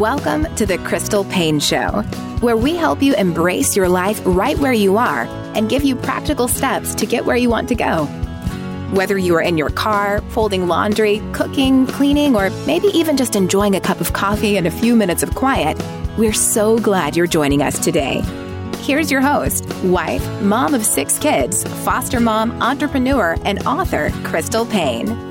Welcome to the Crystal Paine Show, where we help you embrace your life right where you are and give you practical steps to get where you want to go. Whether you are in your car, folding laundry, cooking, cleaning, or maybe even just enjoying a cup of coffee and a few minutes of quiet, we're so glad you're joining us today. Here's your host, wife, mom of six kids, foster mom, entrepreneur, and author, Crystal Paine.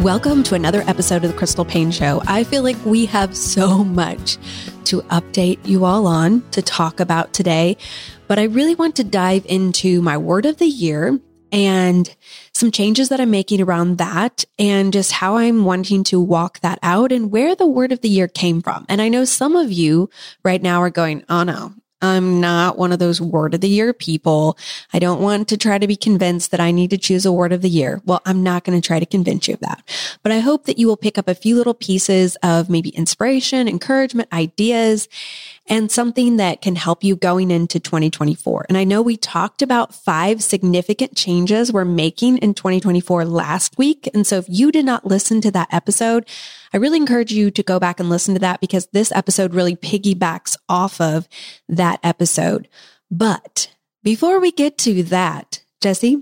Welcome to another episode of the Crystal Paine Show. I feel like we have so much to update you all on to talk about today, but I really want to dive into my word of the year and some changes that I'm making around that and just how I'm wanting to walk that out and where the word of the year came from. And I know some of you right now are going, Oh no, I'm not one of those word of the year people. I don't want to try to be convinced that I need to choose a word of the year. Well, I'm not going to try to convince you of that, but I hope that you will pick up a few little pieces of maybe inspiration, encouragement, ideas, and something that can help you going into 2024. And I know we talked about five significant changes we're making in 2024 last week. And so if you did not listen to that episode, I really encourage you to go back and listen to that because this episode really piggybacks off of that episode. But before we get to that, Jesse,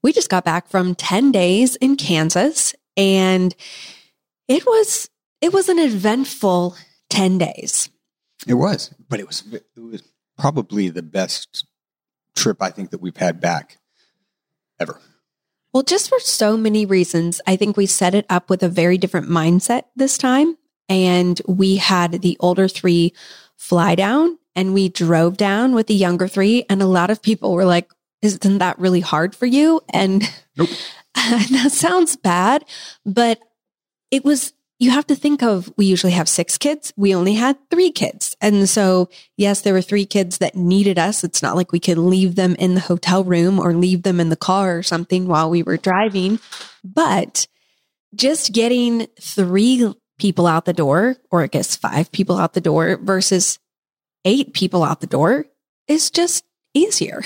we just got back from 10 days in Kansas and it was, it was an eventful 10 days. It was, but it was it was probably the best trip I think that we've had back ever. Well, just for so many reasons, I think we set it up with a very different mindset this time. And we had the older three fly down and we drove down with the younger three. And a lot of people were like, isn't that really hard for you? And nope. that sounds bad, but it was you have to think of we usually have six kids. We only had three kids. And so, yes, there were three kids that needed us. It's not like we could leave them in the hotel room or leave them in the car or something while we were driving. But just getting three people out the door, or I guess five people out the door versus eight people out the door is just easier.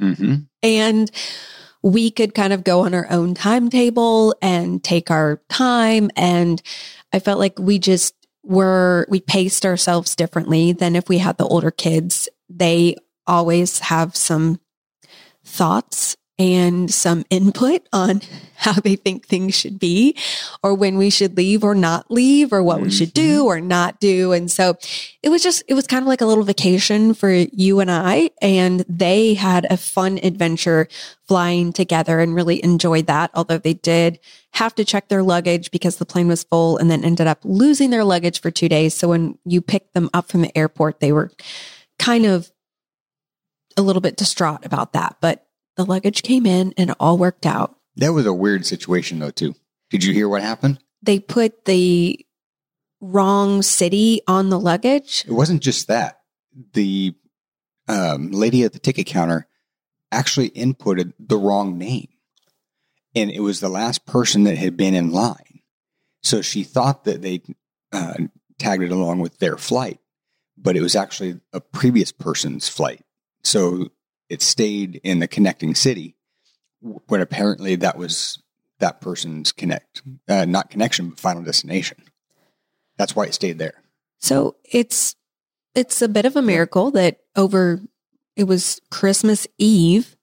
Mm-hmm. And we could kind of go on our own timetable and take our time. And I felt like we just were, we paced ourselves differently than if we had the older kids. They always have some thoughts and some input on how they think things should be or when we should leave or not leave or what we should do mm-hmm. or not do. And so it was just, it was kind of like a little vacation for you and I. And they had a fun adventure flying together and really enjoyed that. Although they did have to check their luggage because the plane was full and then ended up losing their luggage for two days. So when you picked them up from the airport, they were kind of a little bit distraught about that, but the luggage came in and it all worked out. That was a weird situation, though, too. Did you hear what happened? They put the wrong city on the luggage. It wasn't just that. The um, lady at the ticket counter actually inputted the wrong name. And it was the last person that had been in line. So she thought that they uh, tagged it along with their flight, but it was actually a previous person's flight. So it stayed in the connecting city when apparently that was that person's connect, uh, not connection, but final destination. That's why it stayed there. So it's it's a bit of a miracle that over it was Christmas Eve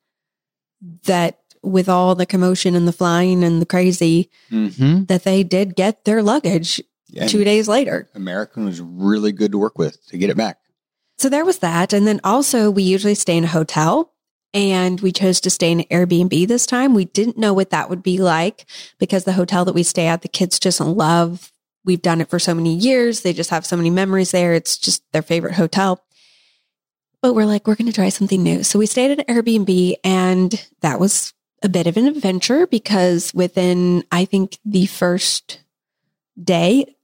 that with all the commotion and the flying and the crazy mm-hmm. that they did get their luggage yeah, two days later. American was really good to work with to get it back. So there was that. And then also, we usually stay in a hotel and we chose to stay in Airbnb this time. We didn't know what that would be like because the hotel that we stay at, the kids just love. We've done it for so many years. They just have so many memories there. It's just their favorite hotel. But we're like, we're going to try something new. So we stayed at Airbnb and that was a bit of an adventure because within, I think, the first day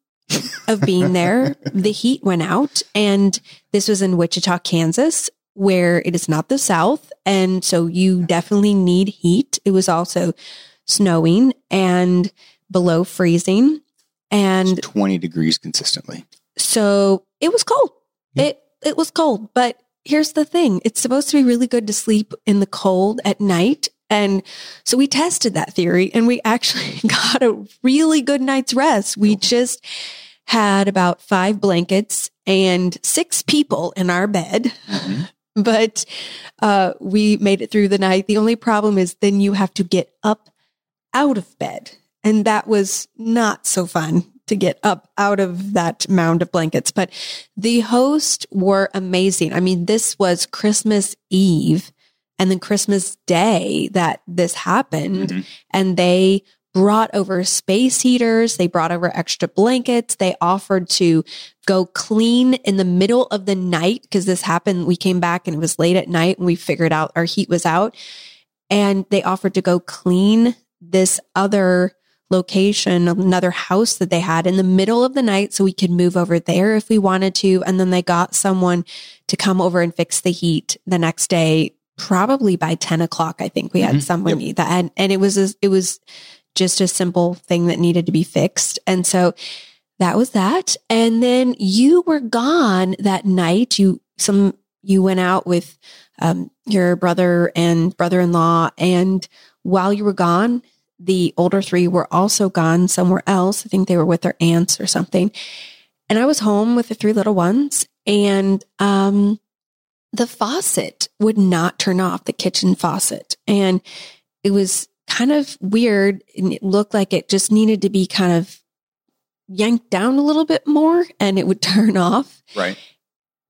of being there, the heat went out. And this was in Wichita, Kansas, where it is not the South. And so you definitely need heat. It was also snowing and below freezing and it's 20 degrees consistently. So it was cold. Yeah. It, it was cold, but here's the thing. It's supposed to be really good to sleep in the cold at night. And so we tested that theory and we actually got a really good night's rest. We just had about five blankets and six people in our bed. Mm-hmm. But uh, we made it through the night. The only problem is then you have to get up out of bed. And that was not so fun to get up out of that mound of blankets. But the hosts were amazing. I mean, this was Christmas Eve and then Christmas Day that this happened. Mm-hmm. And they brought over space heaters. They brought over extra blankets. They offered to go clean in the middle of the night because this happened. We came back and it was late at night and we figured out our heat was out. And they offered to go clean this other location, another house that they had in the middle of the night so we could move over there if we wanted to. And then they got someone to come over and fix the heat the next day, probably by 10 o'clock. I think we had mm-hmm. someone yep. that and, and it was, a, it was just a simple thing that needed to be fixed. And so that was that. And then you were gone that night. You, some, you went out with, um, your brother and brother-in-law. And while you were gone, the older three were also gone somewhere else. I think they were with their aunts or something. And I was home with the three little ones and, um, the faucet would not turn off the kitchen faucet. And it was kind of weird. And it looked like it just needed to be kind of yanked down a little bit more and it would turn off. Right.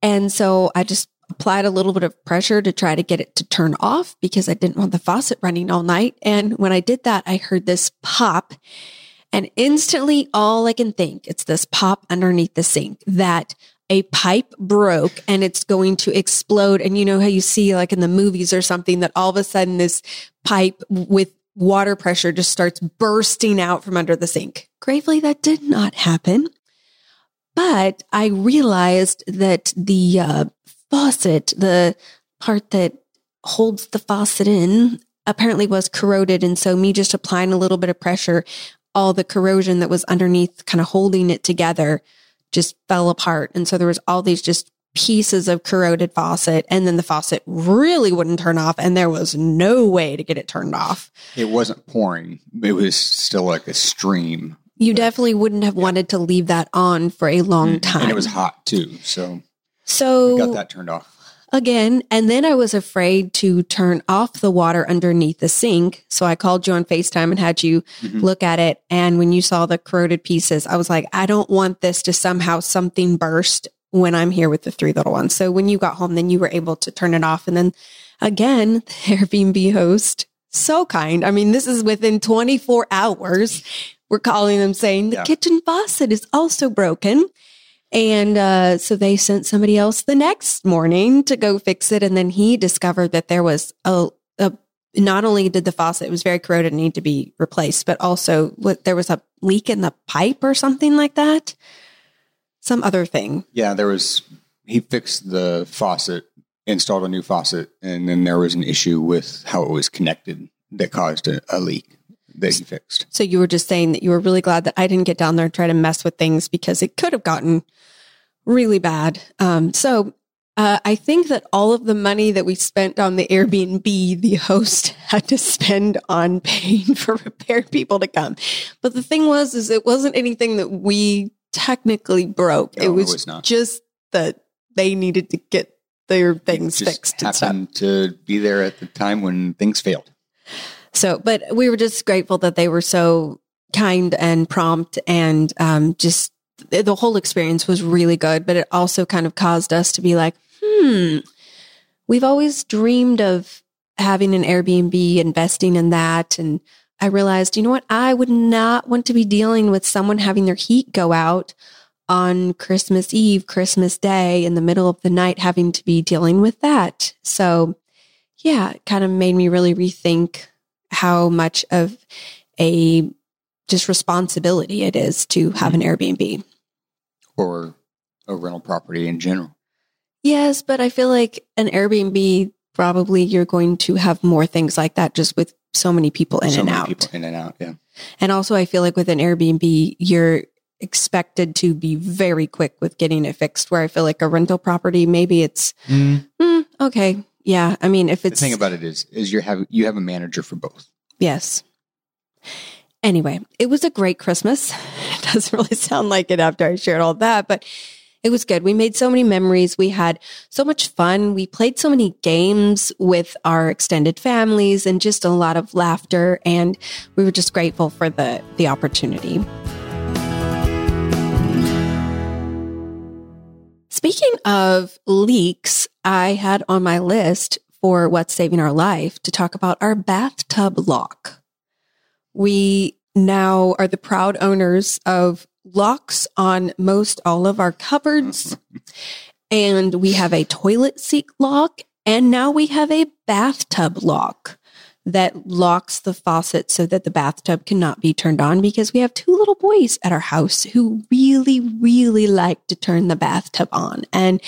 And so I just applied a little bit of pressure to try to get it to turn off because I didn't want the faucet running all night. And when I did that, I heard this pop and instantly all I can think it's this pop underneath the sink that a pipe broke and it's going to explode. And you know how you see like in the movies or something that all of a sudden this pipe with water pressure just starts bursting out from under the sink. Gravely, that did not happen. But I realized that the uh, faucet, the part that holds the faucet in, apparently was corroded. And so, me just applying a little bit of pressure, all the corrosion that was underneath, kind of holding it together, just fell apart. And so, there was all these just pieces of corroded faucet and then the faucet really wouldn't turn off and there was no way to get it turned off. It wasn't pouring. It was still like a stream. You but, definitely wouldn't have yeah. wanted to leave that on for a long time. And it was hot too. So So we got that turned off. Again, and then I was afraid to turn off the water underneath the sink. So I called you on FaceTime and had you mm-hmm. look at it. And when you saw the corroded pieces, I was like, I don't want this to somehow something burst when I'm here with the three little ones. So when you got home, then you were able to turn it off. And then again, the Airbnb host, so kind. I mean, this is within 24 hours. We're calling them saying the yeah. kitchen faucet is also broken. And uh, so they sent somebody else the next morning to go fix it. And then he discovered that there was a, a not only did the faucet, was very corroded and need to be replaced, but also what, there was a leak in the pipe or something like that some other thing. Yeah, there was, he fixed the faucet, installed a new faucet, and then there was an issue with how it was connected that caused a, a leak that fixed. So you were just saying that you were really glad that I didn't get down there and try to mess with things because it could have gotten really bad. Um, so uh, I think that all of the money that we spent on the Airbnb, the host had to spend on paying for prepared people to come. But the thing was, is it wasn't anything that we technically broke. No, it, was it was just that they needed to get their things fixed. Happened to be there at the time when things failed. So, but we were just grateful that they were so kind and prompt and um, just the whole experience was really good. But it also kind of caused us to be like, hmm, we've always dreamed of having an Airbnb, investing in that, and I realized, you know what? I would not want to be dealing with someone having their heat go out on Christmas Eve, Christmas Day, in the middle of the night, having to be dealing with that. So, yeah, it kind of made me really rethink how much of a just responsibility it is to have an Airbnb or a rental property in general. Yes, but I feel like an Airbnb probably you're going to have more things like that just with so many people in so and out. People in and out, yeah. And also, I feel like with an Airbnb, you're expected to be very quick with getting it fixed. Where I feel like a rental property, maybe it's mm. Mm, okay. Yeah. I mean, if it's The thing about it is, is you have you have a manager for both. Yes. Anyway, it was a great Christmas. It doesn't really sound like it after I shared all that, but it was good. We made so many memories. We had so much fun. We played so many games with our extended families and just a lot of laughter. And we were just grateful for the, the opportunity. Speaking of leaks, I had on my list for what's saving our life to talk about our bathtub lock. We now are the proud owners of locks on most all of our cupboards. and we have a toilet seat lock. And now we have a bathtub lock that locks the faucet so that the bathtub cannot be turned on because we have two little boys at our house who really, really like to turn the bathtub on. And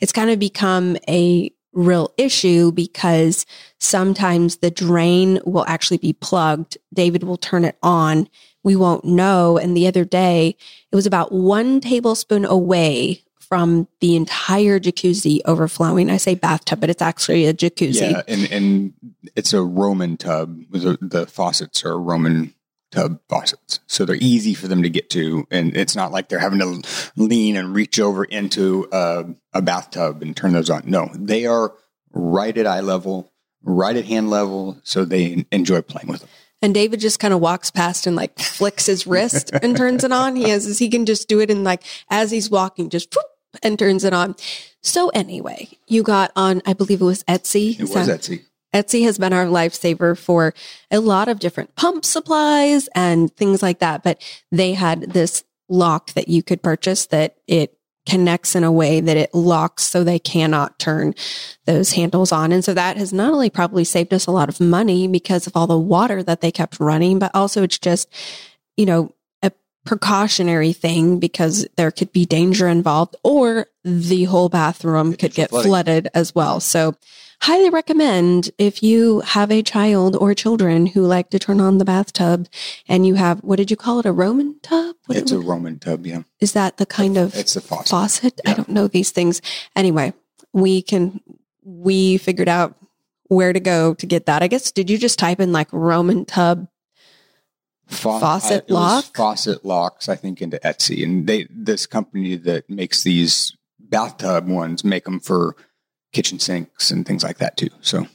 it's kind of become a real issue because sometimes the drain will actually be plugged. David will turn it on. We won't know. And the other day, it was about one tablespoon away from the entire jacuzzi overflowing. I say bathtub, but it's actually a jacuzzi. Yeah, and and it's a Roman tub. The, the faucets are Roman tub faucets, so they're easy for them to get to, and it's not like they're having to lean and reach over into a, a bathtub and turn those on. No, they are right at eye level, right at hand level, so they enjoy playing with them. And David just kind of walks past and like flicks his wrist and turns it on. He has, he can just do it And like, as he's walking, just whoop, and turns it on. So anyway, you got on, I believe it was Etsy. It was that- Etsy. Etsy has been our lifesaver for a lot of different pump supplies and things like that. But they had this lock that you could purchase that it connects in a way that it locks so they cannot turn those handles on. And so that has not only probably saved us a lot of money because of all the water that they kept running, but also it's just, you know, precautionary thing because there could be danger involved or the whole bathroom could get Flooding. flooded as well. So highly recommend if you have a child or children who like to turn on the bathtub and you have, what did you call it? A Roman tub? What It's it- a Roman tub. Yeah, is that the kind of it's a faucet. faucet? I don't know these things. Anyway, we can, we figured out where to go to get that. I guess, did you just type in like Roman tub? Fa- Faucet I- lock? Faucet locks, I think, into Etsy, and they this company that makes these bathtub ones make them for kitchen sinks and things like that too. So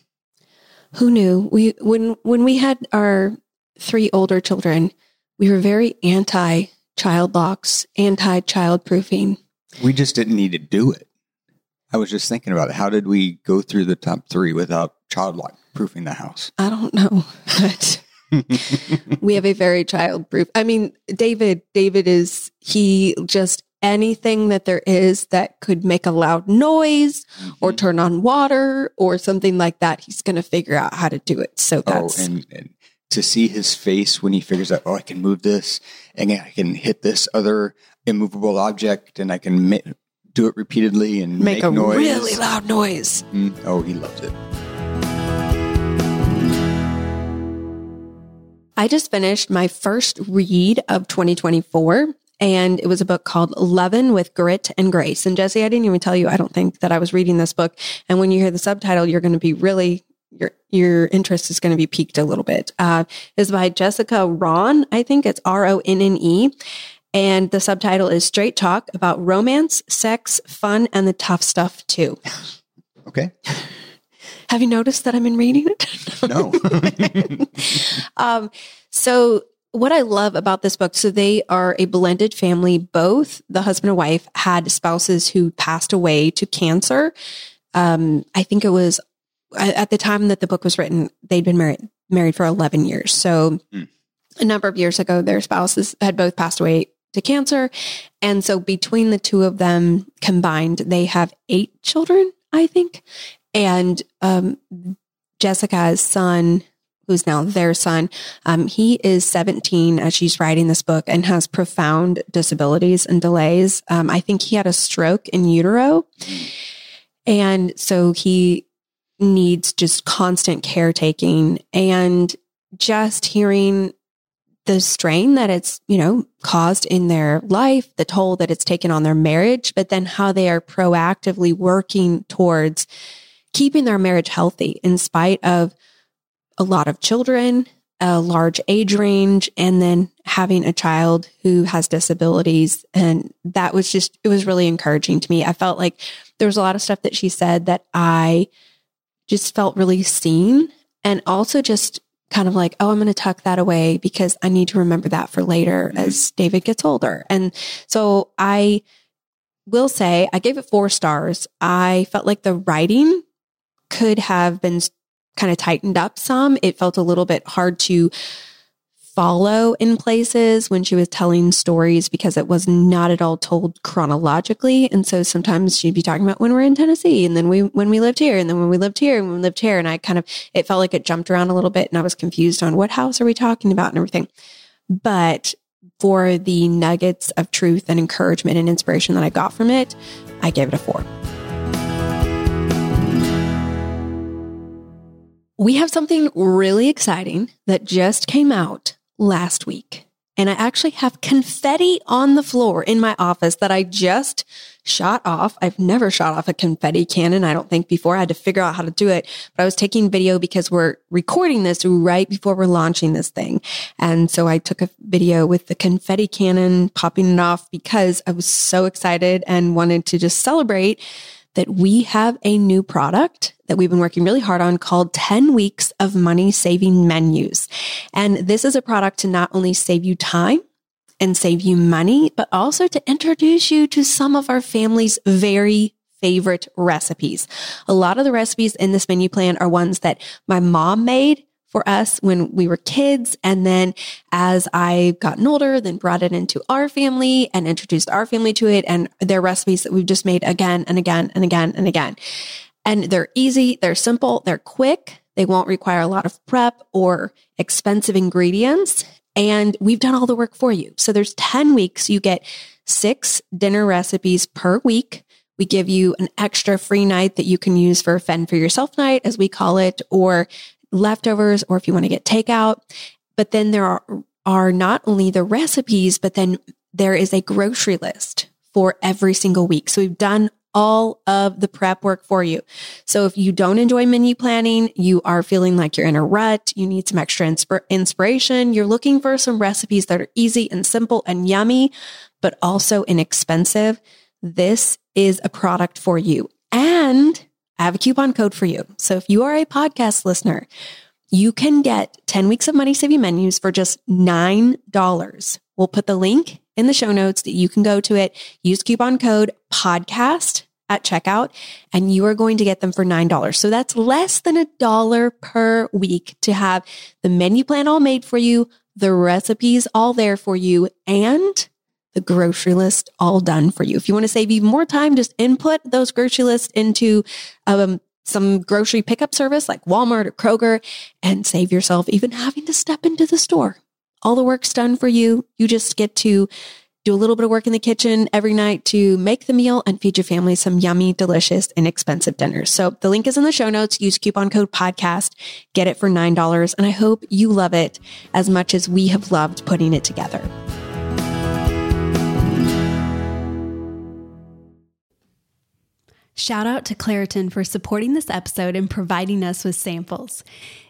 Who knew? We, when, when we had our three older children, we were very anti child locks, anti child proofing. we just didn't need to do it. I was just thinking about it. How did we go through the top three without child lock proofing the house? I don't know, but we have a very child proof. I mean, David, David is, he just anything that there is that could make a loud noise or Mm-hmm. turn on water or something like that, he's going to figure out how to do it. So oh, that's, and, and to see his face when he figures out, oh, I can move this and I can hit this other immovable object and I can ma- do it repeatedly and make, make, a noise. really loud noise. Mm, oh, he loves it. I just finished my first read of 2024 and it was a book called Lovin' with Grit and Grace. And Jesse, I didn't even tell you, I don't think that I was reading this book. And when you hear the subtitle, you're going to be really, your, your interest is going to be piqued a little bit. Uh, it's by Jessica Ron. I think it's R O N N E. And the subtitle is Straight Talk about romance, sex, fun, and the tough stuff too. Okay. Have you noticed that I'm in reading it? No. um, so what I love about this book, so they are a blended family. Both the husband and wife had spouses who passed away to cancer. Um, I think it was at the time that the book was written, they'd been married married for 11 years. So Mm. a number of years ago, their spouses had both passed away to cancer. And so between the two of them combined, they have eight children, I think. And um, Jessica's son, who's now their son, um, he is 17 as she's writing this book and has profound disabilities and delays. Um, I think he had a stroke in utero. And so he needs just constant caretaking and just hearing the strain that it's, you know, caused in their life, the toll that it's taken on their marriage, but then how they are proactively working towards keeping their marriage healthy in spite of a lot of children, a large age range, and then having a child who has disabilities. And that was just, it was really encouraging to me. I felt like there was a lot of stuff that she said that I just felt really seen and also just kind of like, oh, I'm going to tuck that away because I need to remember that for later mm-hmm. as David gets older. And so I will say I gave it four stars. I felt like the writing could have been kind of tightened up some. It felt a little bit hard to follow in places when she was telling stories because it was not at all told chronologically. And so sometimes she'd be talking about when we're in Tennessee and then we, when we lived here and then when we lived here and when we lived here. And I kind of, it felt like it jumped around a little bit and I was confused on what house are we talking about and everything. But for the nuggets of truth and encouragement and inspiration that I got from it, I gave it a four. We have something really exciting that just came out last week. And I actually have confetti on the floor in my office that I just shot off. I've never shot off a confetti cannon, I don't think before. I had to figure out how to do it, but I was taking video because we're recording this right before we're launching this thing. And so I took a video with the confetti cannon popping it off because I was so excited and wanted to just celebrate that we have a new product that we've been working really hard on called 10 weeks of money saving menus. And this is a product to not only save you time and save you money, but also to introduce you to some of our family's very favorite recipes. A lot of the recipes in this menu plan are ones that my mom made for us when we were kids. And then as I gotten older, then brought it into our family and introduced our family to it. And their recipes that we've just made again and again and again and again. And they're easy, they're simple, they're quick. They won't require a lot of prep or expensive ingredients. And we've done all the work for you. So there's 10 weeks. You get six dinner recipes per week. We give you an extra free night that you can use for a fend for yourself night, as we call it, or leftovers or if you want to get takeout. But then there are, are not only the recipes, but then there is a grocery list for every single week. So we've done all of the prep work for you. So if you don't enjoy menu planning, you are feeling like you're in a rut, you need some extra insp- inspiration, you're looking for some recipes that are easy and simple and yummy, but also inexpensive, this is a product for you. And I have a coupon code for you. So if you are a podcast listener, you can get 10 weeks of money saving menus for just $9. We'll put the link in the show notes that you can go to it, use coupon code podcast at checkout, and you are going to get them for $9. So that's less than a dollar per week to have the menu plan all made for you, the recipes all there for you, and the grocery list all done for you. If you want to save even more time, just input those grocery lists into um, some grocery pickup service like Walmart or Kroger and save yourself even having to step into the store. All the work's done for you. You just get to do a little bit of work in the kitchen every night to make the meal and feed your family some yummy, delicious, inexpensive dinners. So the link is in the show notes. Use coupon code podcast, get it for $9. And I hope you love it as much as we have loved putting it together. Shout out to Claritin for supporting this episode and providing us with samples.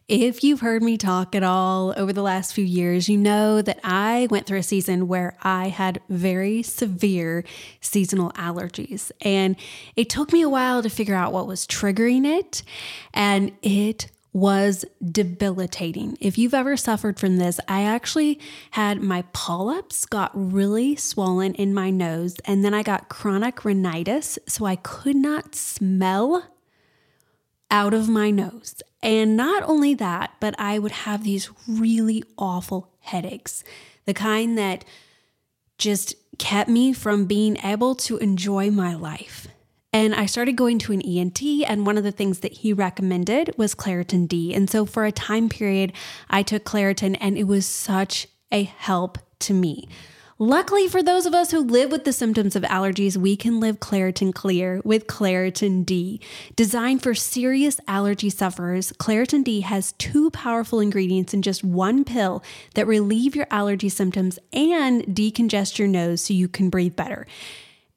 If you've heard me talk at all over the last few years, you know that I went through a season where I had very severe seasonal allergies. And it took me a while to figure out what was triggering it. And it was debilitating. If you've ever suffered from this, I actually had my polyps got really swollen in my nose, and then I got chronic rhinitis, so I could not smell out of my nose. And not only that, but I would have these really awful headaches, the kind that just kept me from being able to enjoy my life. And I started going to an ENT, and one of the things that he recommended was Claritin D. And so for a time period, I took Claritin, and it was such a help to me. Luckily, for those of us who live with the symptoms of allergies, we can live Claritin Clear with Claritin D. Designed for serious allergy sufferers, Claritin D has two powerful ingredients in just one pill that relieve your allergy symptoms and decongest your nose so you can breathe better.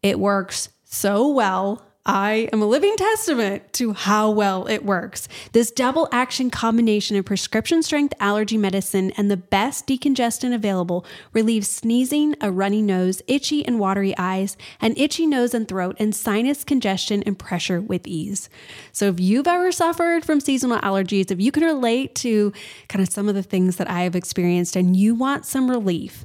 It works so well I am a living testament to how well it works. This double action combination of prescription strength allergy medicine and the best decongestant available relieves sneezing, a runny nose, itchy and watery eyes, an itchy nose and throat, and sinus congestion and pressure with ease. So, if you've ever suffered from seasonal allergies, if you can relate to kind of some of the things that I have experienced and you want some relief,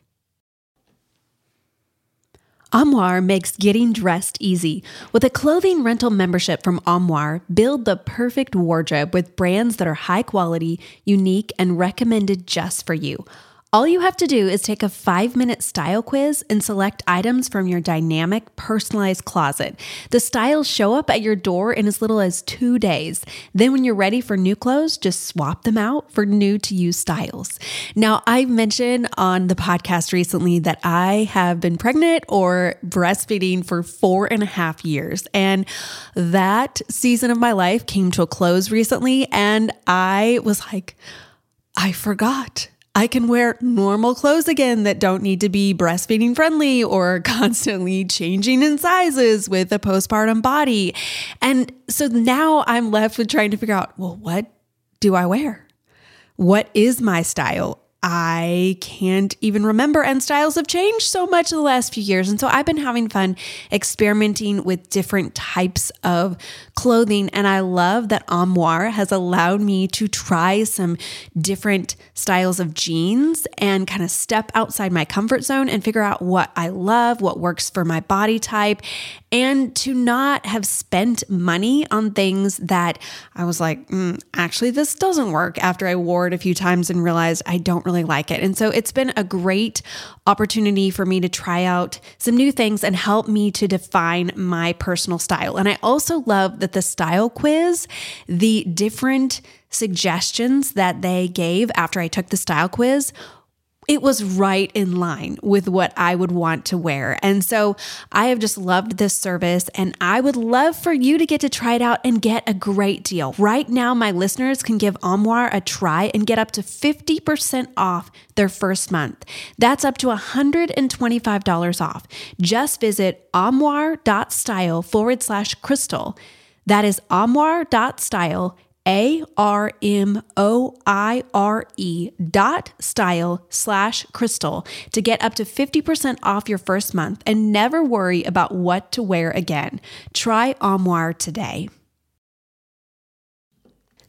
Armoire makes getting dressed easy. With a clothing rental membership from Armoire, build the perfect wardrobe with brands that are high quality, unique, and recommended just for you. All you have to do is take a five minute style quiz and select items from your dynamic, personalized closet. The styles show up at your door in as little as two days. Then, when you're ready for new clothes, just swap them out for new to use styles. Now, I mentioned on the podcast recently that I have been pregnant or breastfeeding for four and a half years. And that season of my life came to a close recently. And I was like, I forgot I can wear normal clothes again that don't need to be breastfeeding friendly or constantly changing in sizes with a postpartum body. And so now I'm left with trying to figure out well, what do I wear? What is my style? I can't even remember, and styles have changed so much in the last few years. And so I've been having fun experimenting with different types of clothing. And I love that Armoire has allowed me to try some different styles of jeans and kind of step outside my comfort zone and figure out what I love, what works for my body type, and to not have spent money on things that I was like, mm, actually, this doesn't work after I wore it a few times and realized I don't really like it. And so it's been a great opportunity for me to try out some new things and help me to define my personal style. And I also love that the style quiz, the different suggestions that they gave after I took the style quiz it was right in line with what I would want to wear. And so I have just loved this service and I would love for you to get to try it out and get a great deal. Right now, my listeners can give Armoire a try and get up to 50% off their first month. That's up to $125 off. Just visit armoire.style forward slash crystal. That is armoire.style a R M O I R E dot style slash crystal to get up to 50% off your first month and never worry about what to wear again. Try Armoire today.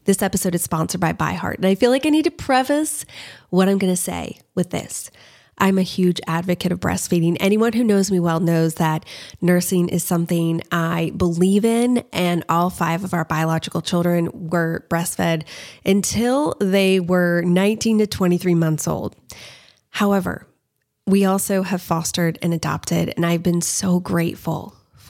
This episode is sponsored by ByHeart, and I feel like I need to preface what I'm going to say with this. I'm a huge advocate of breastfeeding. Anyone who knows me well knows that nursing is something I believe in, and all five of our biological children were breastfed until they were 19 to 23 months old. However, we also have fostered and adopted, and I've been so grateful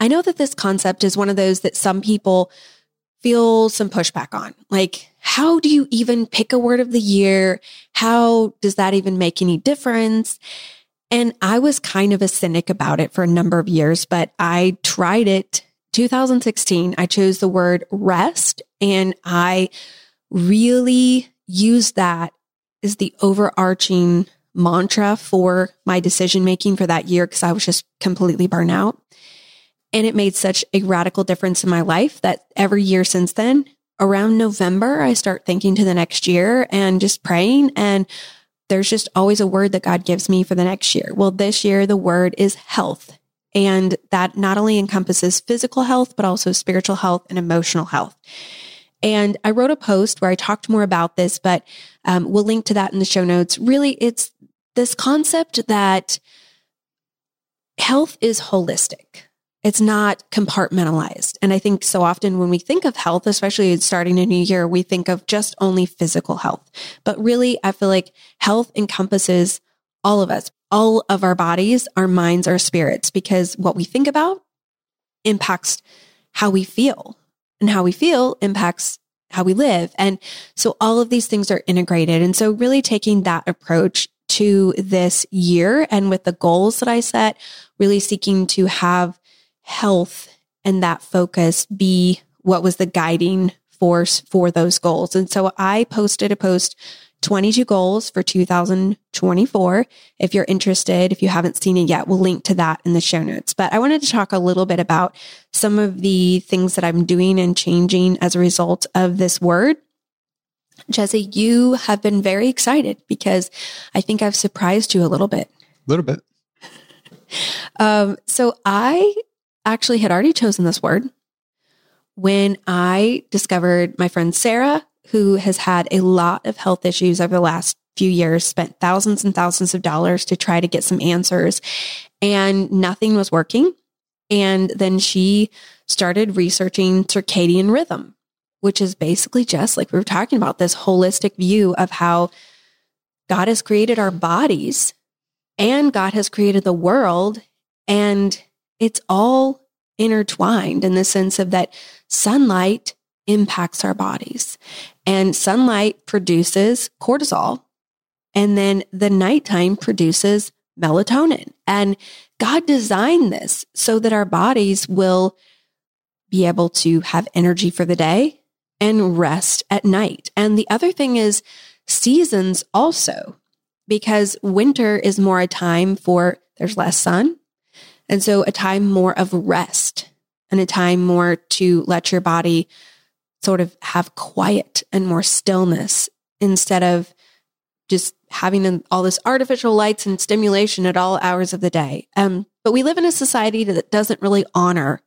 I know that this concept is one of those that some people feel some pushback on. Like, how do you even pick a word of the year? How does that even make any difference? And I was kind of a cynic about it for a number of years, but I tried it 2016. I chose the word rest and I really used that as the overarching mantra for my decision making for that year because I was just completely burnt out. And it made such a radical difference in my life that every year since then, around November, I start thinking to the next year and just praying. And there's just always a word that God gives me for the next year. Well, this year, the word is health. And that not only encompasses physical health, but also spiritual health and emotional health. And I wrote a post where I talked more about this, but um, we'll link to that in the show notes. Really, it's this concept that health is holistic. It's not compartmentalized. And I think so often when we think of health, especially starting a new year, we think of just only physical health. But really, I feel like health encompasses all of us, all of our bodies, our minds, our spirits, because what we think about impacts how we feel and how we feel impacts how we live. And so all of these things are integrated. And so really taking that approach to this year and with the goals that I set, really seeking to have health and that focus be what was the guiding force for those goals. And so I posted a post 22 goals for 2024. If you're interested, if you haven't seen it yet, we'll link to that in the show notes. But I wanted to talk a little bit about some of the things that I'm doing and changing as a result of this word. Jesse, you have been very excited because I think I've surprised you a little bit. A little bit. um, so I actually had already chosen this word when I discovered my friend Sarah, who has had a lot of health issues over the last few years, spent thousands and thousands of dollars to try to get some answers, and nothing was working. And then she started researching circadian rhythm, which is basically just like we were talking about this holistic view of how God has created our bodies and God has created the world. And it's all intertwined in the sense of that sunlight impacts our bodies and sunlight produces cortisol and then the nighttime produces melatonin. And God designed this so that our bodies will be able to have energy for the day and rest at night. And the other thing is seasons also, because winter is more a time for there's less sun, and so a time more of rest and a time more to let your body sort of have quiet and more stillness instead of just having all this artificial lights and stimulation at all hours of the day. Um, but we live in a society that doesn't really honor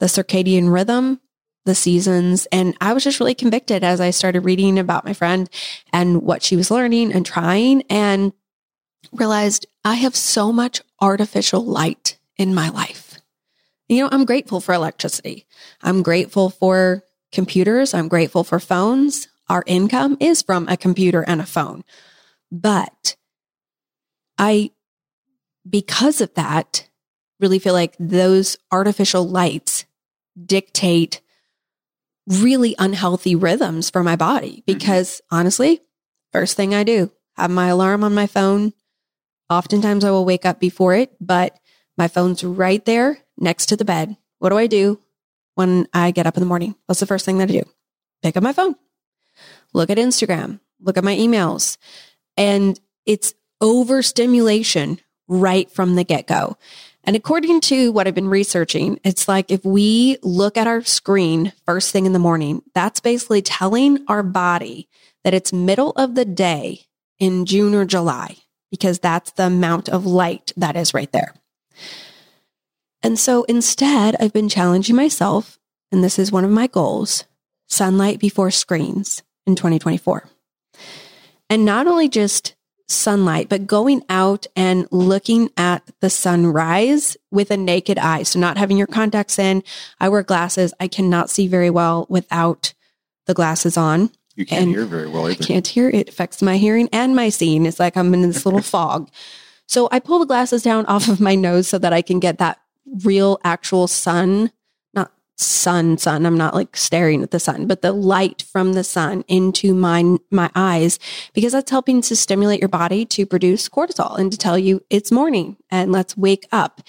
the circadian rhythm, the seasons. And I was just really convicted as I started reading about my friend and what she was learning and trying and realized I have so much artificial light in my life. You know, I'm grateful for electricity. I'm grateful for computers. I'm grateful for phones. Our income is from a computer and a phone. But I, because of that, really feel like those artificial lights dictate really unhealthy rhythms for my body mm-hmm. because honestly, first thing I do, have my alarm on my phone. Oftentimes I will wake up before it, but my phone's right there next to the bed. What do I do when I get up in the morning? What's the first thing that I do? Pick up my phone, look at Instagram, look at my emails. And it's overstimulation right from the get go. And according to what I've been researching, it's like if we look at our screen first thing in the morning, that's basically telling our body that it's middle of the day in June or July, because that's the amount of light that is right there. And so instead, I've been challenging myself, and this is one of my goals sunlight before screens in 2024. And not only just sunlight, but going out and looking at the sunrise with a naked eye. So, not having your contacts in. I wear glasses. I cannot see very well without the glasses on. You can't and hear very well either. I can't hear. It affects my hearing and my seeing. It's like I'm in this little fog. So I pull the glasses down off of my nose so that I can get that real actual sun, not sun, sun. I'm not like staring at the sun, but the light from the sun into my, my eyes, because that's helping to stimulate your body to produce cortisol and to tell you it's morning and let's wake up.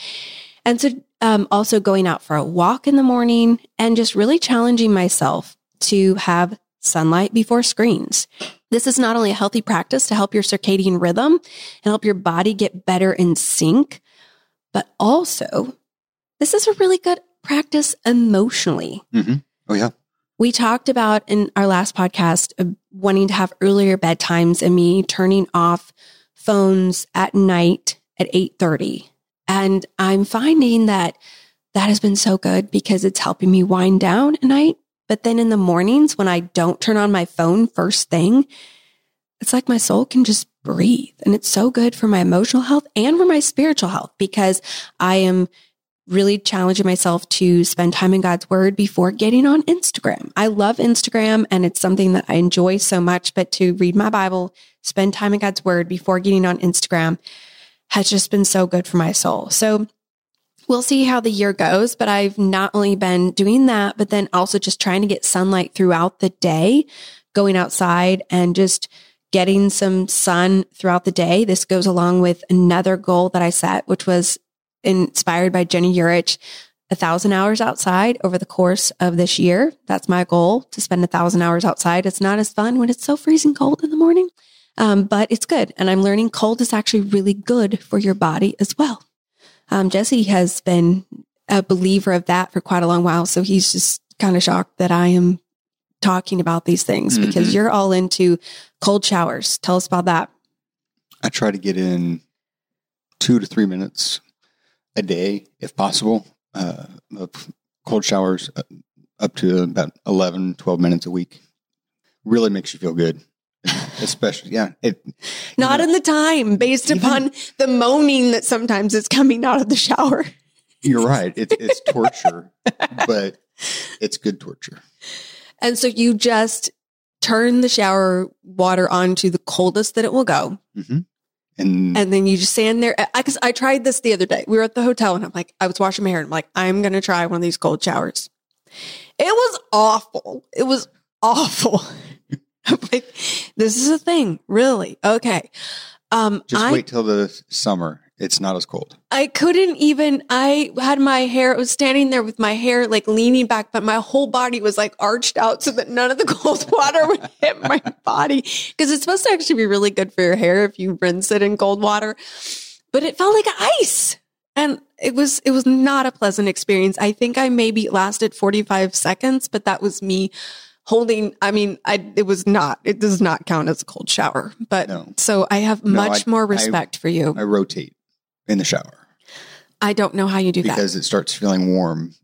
And so, um, also going out for a walk in the morning and just really challenging myself to have sunlight before screens. This is not only a healthy practice to help your circadian rhythm and help your body get better in sync, but also this is a really good practice emotionally. Mm-hmm. Oh, yeah. We talked about in our last podcast uh, wanting to have earlier bedtimes and me turning off phones at night at 8:30. And I'm finding that that has been so good because it's helping me wind down at night. But then in the mornings when I don't turn on my phone first thing, it's like my soul can just breathe. And it's so good for my emotional health and for my spiritual health because I am really challenging myself to spend time in God's word before getting on Instagram. I love Instagram and it's something that I enjoy so much, but to read my Bible, spend time in God's word before getting on Instagram has just been so good for my soul. So we'll see how the year goes, but I've not only been doing that, but then also just trying to get sunlight throughout the day, going outside and just getting some sun throughout the day. This goes along with another goal that I set, which was inspired by Ginny Yurich, a thousand hours outside over the course of this year. That's my goal to spend a thousand hours outside. It's not as fun when it's so freezing cold in the morning, um, but it's good. And I'm learning cold is actually really good for your body as well. Um, Jesse has been a believer of that for quite a long while. So he's just kind of shocked that I am talking about these things mm-hmm. because you're all into cold showers. Tell us about that. I try to get in two to three minutes a day, if possible, uh, of cold showers uh, up to about 11, 12 minutes a week. Really makes you feel good. Especially, yeah. It, Not know, in the time based even, upon the moaning that sometimes is coming out of the shower. You're right. It, it's torture, but it's good torture. And so you just turn the shower water on to the coldest that it will go. Mm-hmm. And, and then you just stand there. I, cause I tried this the other day. We were at the hotel and I'm like, I was washing my hair and I'm like, I'm going to try one of these cold showers. It was awful. It was awful. I'm this is a thing. Really? Okay. Um, just I, wait till the summer it's not as cold. I couldn't even, I had my hair, I was standing there with my hair like leaning back, but my whole body was like arched out so that none of the cold water would hit my body. Cause it's supposed to actually be really good for your hair if you rinse it in cold water, but it felt like ice. And it was, it was not a pleasant experience. I think I maybe lasted 45 seconds, but that was me holding i mean i it was not it does not count as a cold shower but no. so i have no, much I, more respect I, for you i rotate in the shower. I don't know how you do because that. Because it starts feeling warm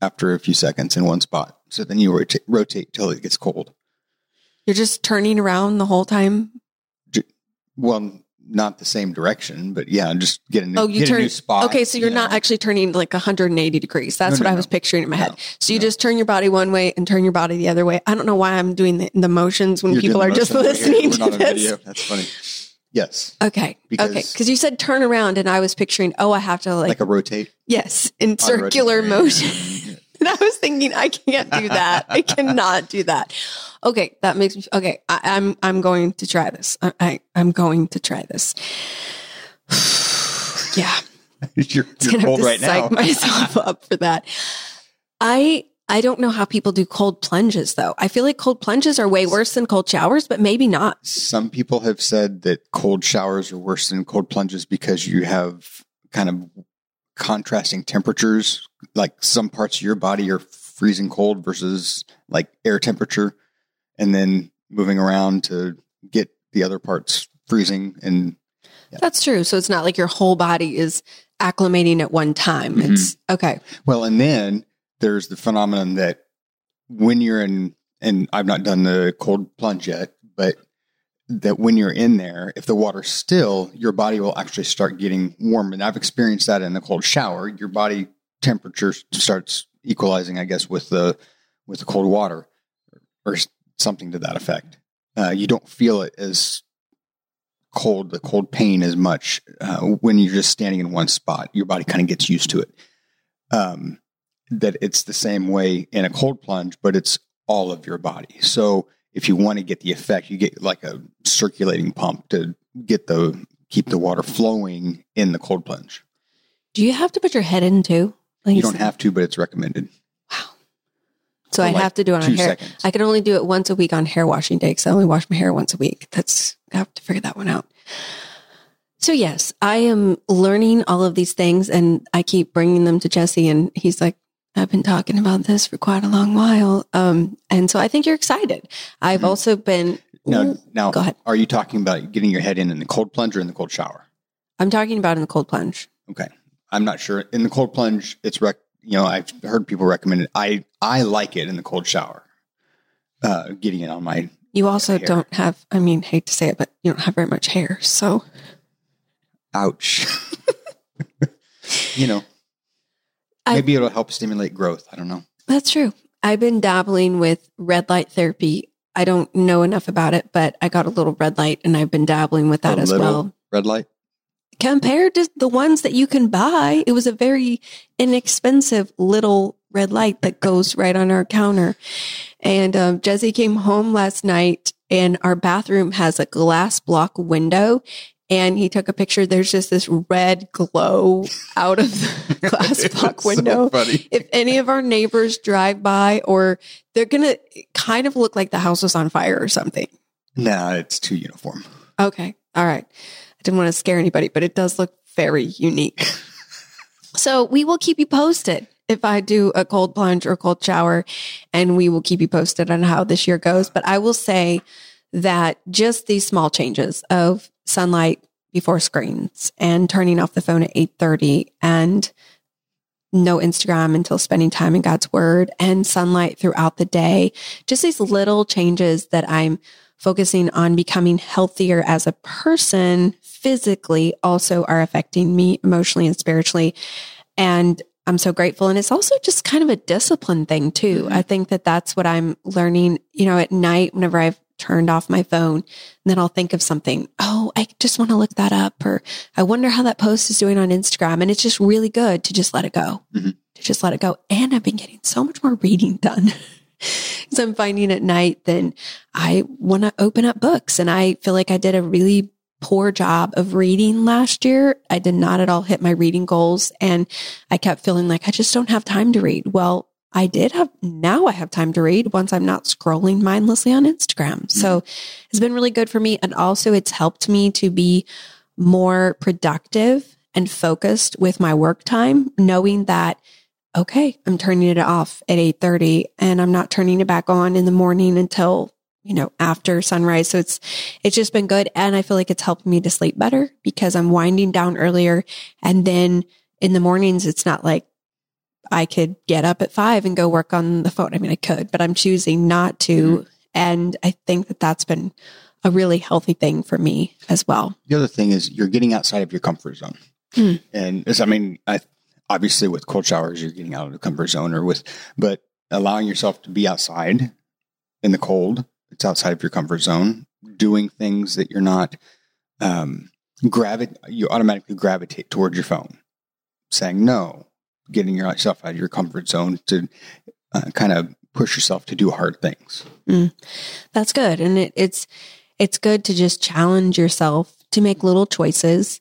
after a few seconds in one spot. So then you rotate, rotate till it gets cold. You're just turning around the whole time? Well, not the same direction, but yeah, just get a new, oh, you turn, spot. Okay, so you're you not actually turning like 180 degrees. That's no, what no, I was no. picturing in my head. So you just turn your body one way and turn your body the other way. I don't know why I'm doing the, the motions when you're people are just listening to this. That's funny. Yes. Okay. Because okay. Because you said turn around, and I was picturing, oh, I have to like like a rotate. Yes, in circular motion. And I was thinking, I can't do that. I cannot do that. Okay, that makes me okay. I, am I'm, I'm going to try this. I, I am going to try this. yeah. you're, you're cold right now. Psych myself up for that. I I don't know how people do cold plunges though. I feel like cold plunges are way worse than cold showers, but maybe not. Some people have said that cold showers are worse than cold plunges because you have kind of contrasting temperatures. Like some parts of your body are freezing cold versus like air temperature, and then moving around to get the other parts freezing. And yeah. that's true. So it's not like your whole body is acclimating at one time. Mm-hmm. It's okay. Well, and then there's the phenomenon that when you're in, and I've not done the cold plunge yet, but that when you're in there, if the water's still, your body will actually start getting warm. And I've experienced that in the cold shower. Your body temperature starts equalizing, I guess, with the with the cold water or something to that effect. Uh, you don't feel it as cold, the cold pain as much uh, when you're just standing in one spot. Your body kind of gets used to it. um, that it's the same way in a cold plunge, but it's all of your body. So if you want to get the effect, you get like a circulating pump to get the keep the water flowing in the cold plunge. Do you have to put your head in too? Like You don't have to, but it's recommended. Wow. So I like have to do it on two hair. seconds. I can only do it once a week on hair washing day because I only wash my hair once a week. That's I have to figure that one out. So yes, I am learning all of these things, and I keep bringing them to Jesse, and he's like, "I've been talking about this for quite a long while." Um, and so I think you're excited. I've Mhm. also been. Now, now, Go ahead. are you talking about getting your head in in the cold plunge or in the cold shower? I'm talking about in the cold plunge. Okay, I'm not sure. In the cold plunge, it's rec. You know, I've heard people recommend it. I I like it in the cold shower. Uh, getting it on my You also Hair. don't have. I mean, hate to say it, but you don't have very much hair. So ouch. you know, I- maybe it'll help stimulate growth. I don't know. That's true. I've been dabbling with red light therapy. I don't know enough about it, but I got a little red light and I've been dabbling with that A as well. Red light. Compared to the ones that you can buy, it was a very inexpensive little red light that goes right on our counter. And um, Jesse came home last night and our bathroom has a glass block window. And he took a picture. There's just this red glow out of the glass block It's so window if any of our neighbors drive by or they're going to kind of look like the house was on fire or something. Nah, it's too uniform. Okay. All right. I didn't want to scare anybody, but it does look very unique. so we will keep you posted if I do a cold plunge or cold shower, and we will keep you posted on how this year goes. But I will say that just these small changes of sunlight before screens and turning off the phone at 8:30 and no Instagram until spending time in God's word and sunlight throughout the day. Just these little changes that I'm focusing on becoming healthier as a person physically also are affecting me emotionally and spiritually. And I'm so grateful. And it's also just kind of a discipline thing too. Mhm. I think that that's what I'm learning, you know, at night whenever I've turned off my phone and then I'll think of something. Oh, I just want to look that up or I wonder how that post is doing on Instagram. And it's just really good to just let it go, Mhm. to just let it go. And I've been getting so much more reading done. Because I'm finding at night, then I want to open up books. And I feel like I did a really poor job of reading last year. I did not at all hit my reading goals. And I kept feeling like I just don't have time to read. Well, I did have, now I have time to read once I'm not scrolling mindlessly on Instagram. So mm-hmm. it's been really good for me. And also it's helped me to be more productive and focused with my work time, knowing that okay, I'm turning it off at 8:30 and I'm not turning it back on in the morning until, you know, after sunrise. So it's it's just been good and I feel like it's helped me to sleep better because I'm winding down earlier and then in the mornings it's not like I could get up at 5 and go work on the phone. I mean, I could, but I'm choosing not to and I think that that's been a really healthy thing for me as well. The other thing is you're getting outside of your comfort zone. Hmm. And as I mean, I obviously with cold showers you're getting out of the comfort zone or with but allowing yourself to be outside in the cold, it's outside of your comfort zone, doing things that you're not um gravi- you automatically gravitate towards your phone. Saying no, getting yourself out of your comfort zone to uh, kind of push yourself to do hard things. That's good. And it, it's it's good to just challenge yourself to make little choices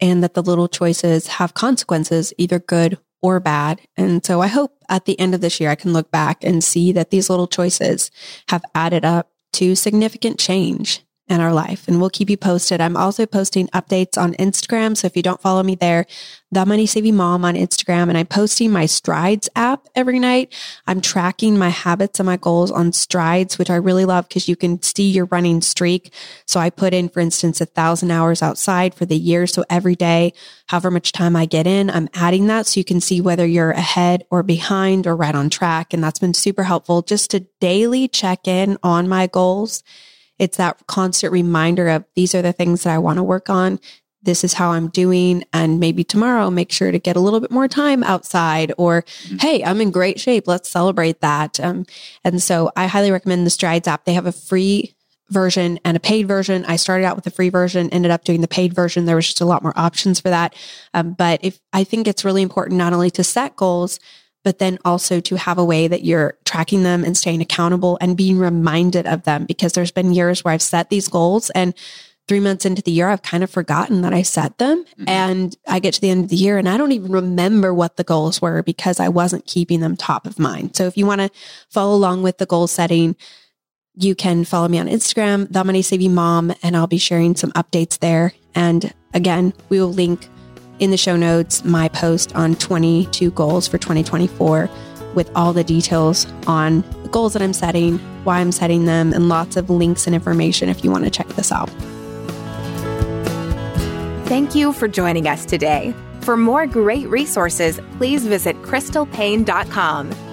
and that the little choices have consequences, either good or bad. And so I hope at the end of this year I can look back and see that these little choices have added up to significant change in our life. And we'll keep you posted. I'm also posting updates on Instagram. So if you don't follow me there, the Money Saving Mom on Instagram, and I'm posting my Strides app every night. I'm tracking my habits and my goals on Strides, which I really love because you can see your running streak. So I put in, for instance, a thousand hours outside for the year. So every day, however much time I get in, I'm adding that so you can see whether you're ahead or behind or right on track. And that's been super helpful just to daily check in on my goals. It's that constant reminder of these are the things that I want to work on. This is how I'm doing. And maybe tomorrow, make sure to get a little bit more time outside or, Hey, I'm in great shape. Let's celebrate that. Um, and so I highly recommend the Strides app. They have a free version and a paid version. I started out with the free version, ended up doing the paid version. There was just a lot more options for that. Um, but if I think it's really important not only to set goals, but then also to have a way that you're tracking them and staying accountable and being reminded of them because there's been years where I've set these goals and three months into the year, I've kind of forgotten that I set them. Mm-hmm. And I get to the end of the year and I don't even remember what the goals were because I wasn't keeping them top of mind. So if you want to follow along with the goal setting, you can follow me on Instagram, the Money Saving Mom, and I'll be sharing some updates there. And again, we will link in the show notes my post on 22 goals for 2024 with all the details on the goals that I'm setting, why I'm setting them, and lots of links and information if you want to check this out. Thank you for joining us today. For more great resources, please visit crystalpaine.com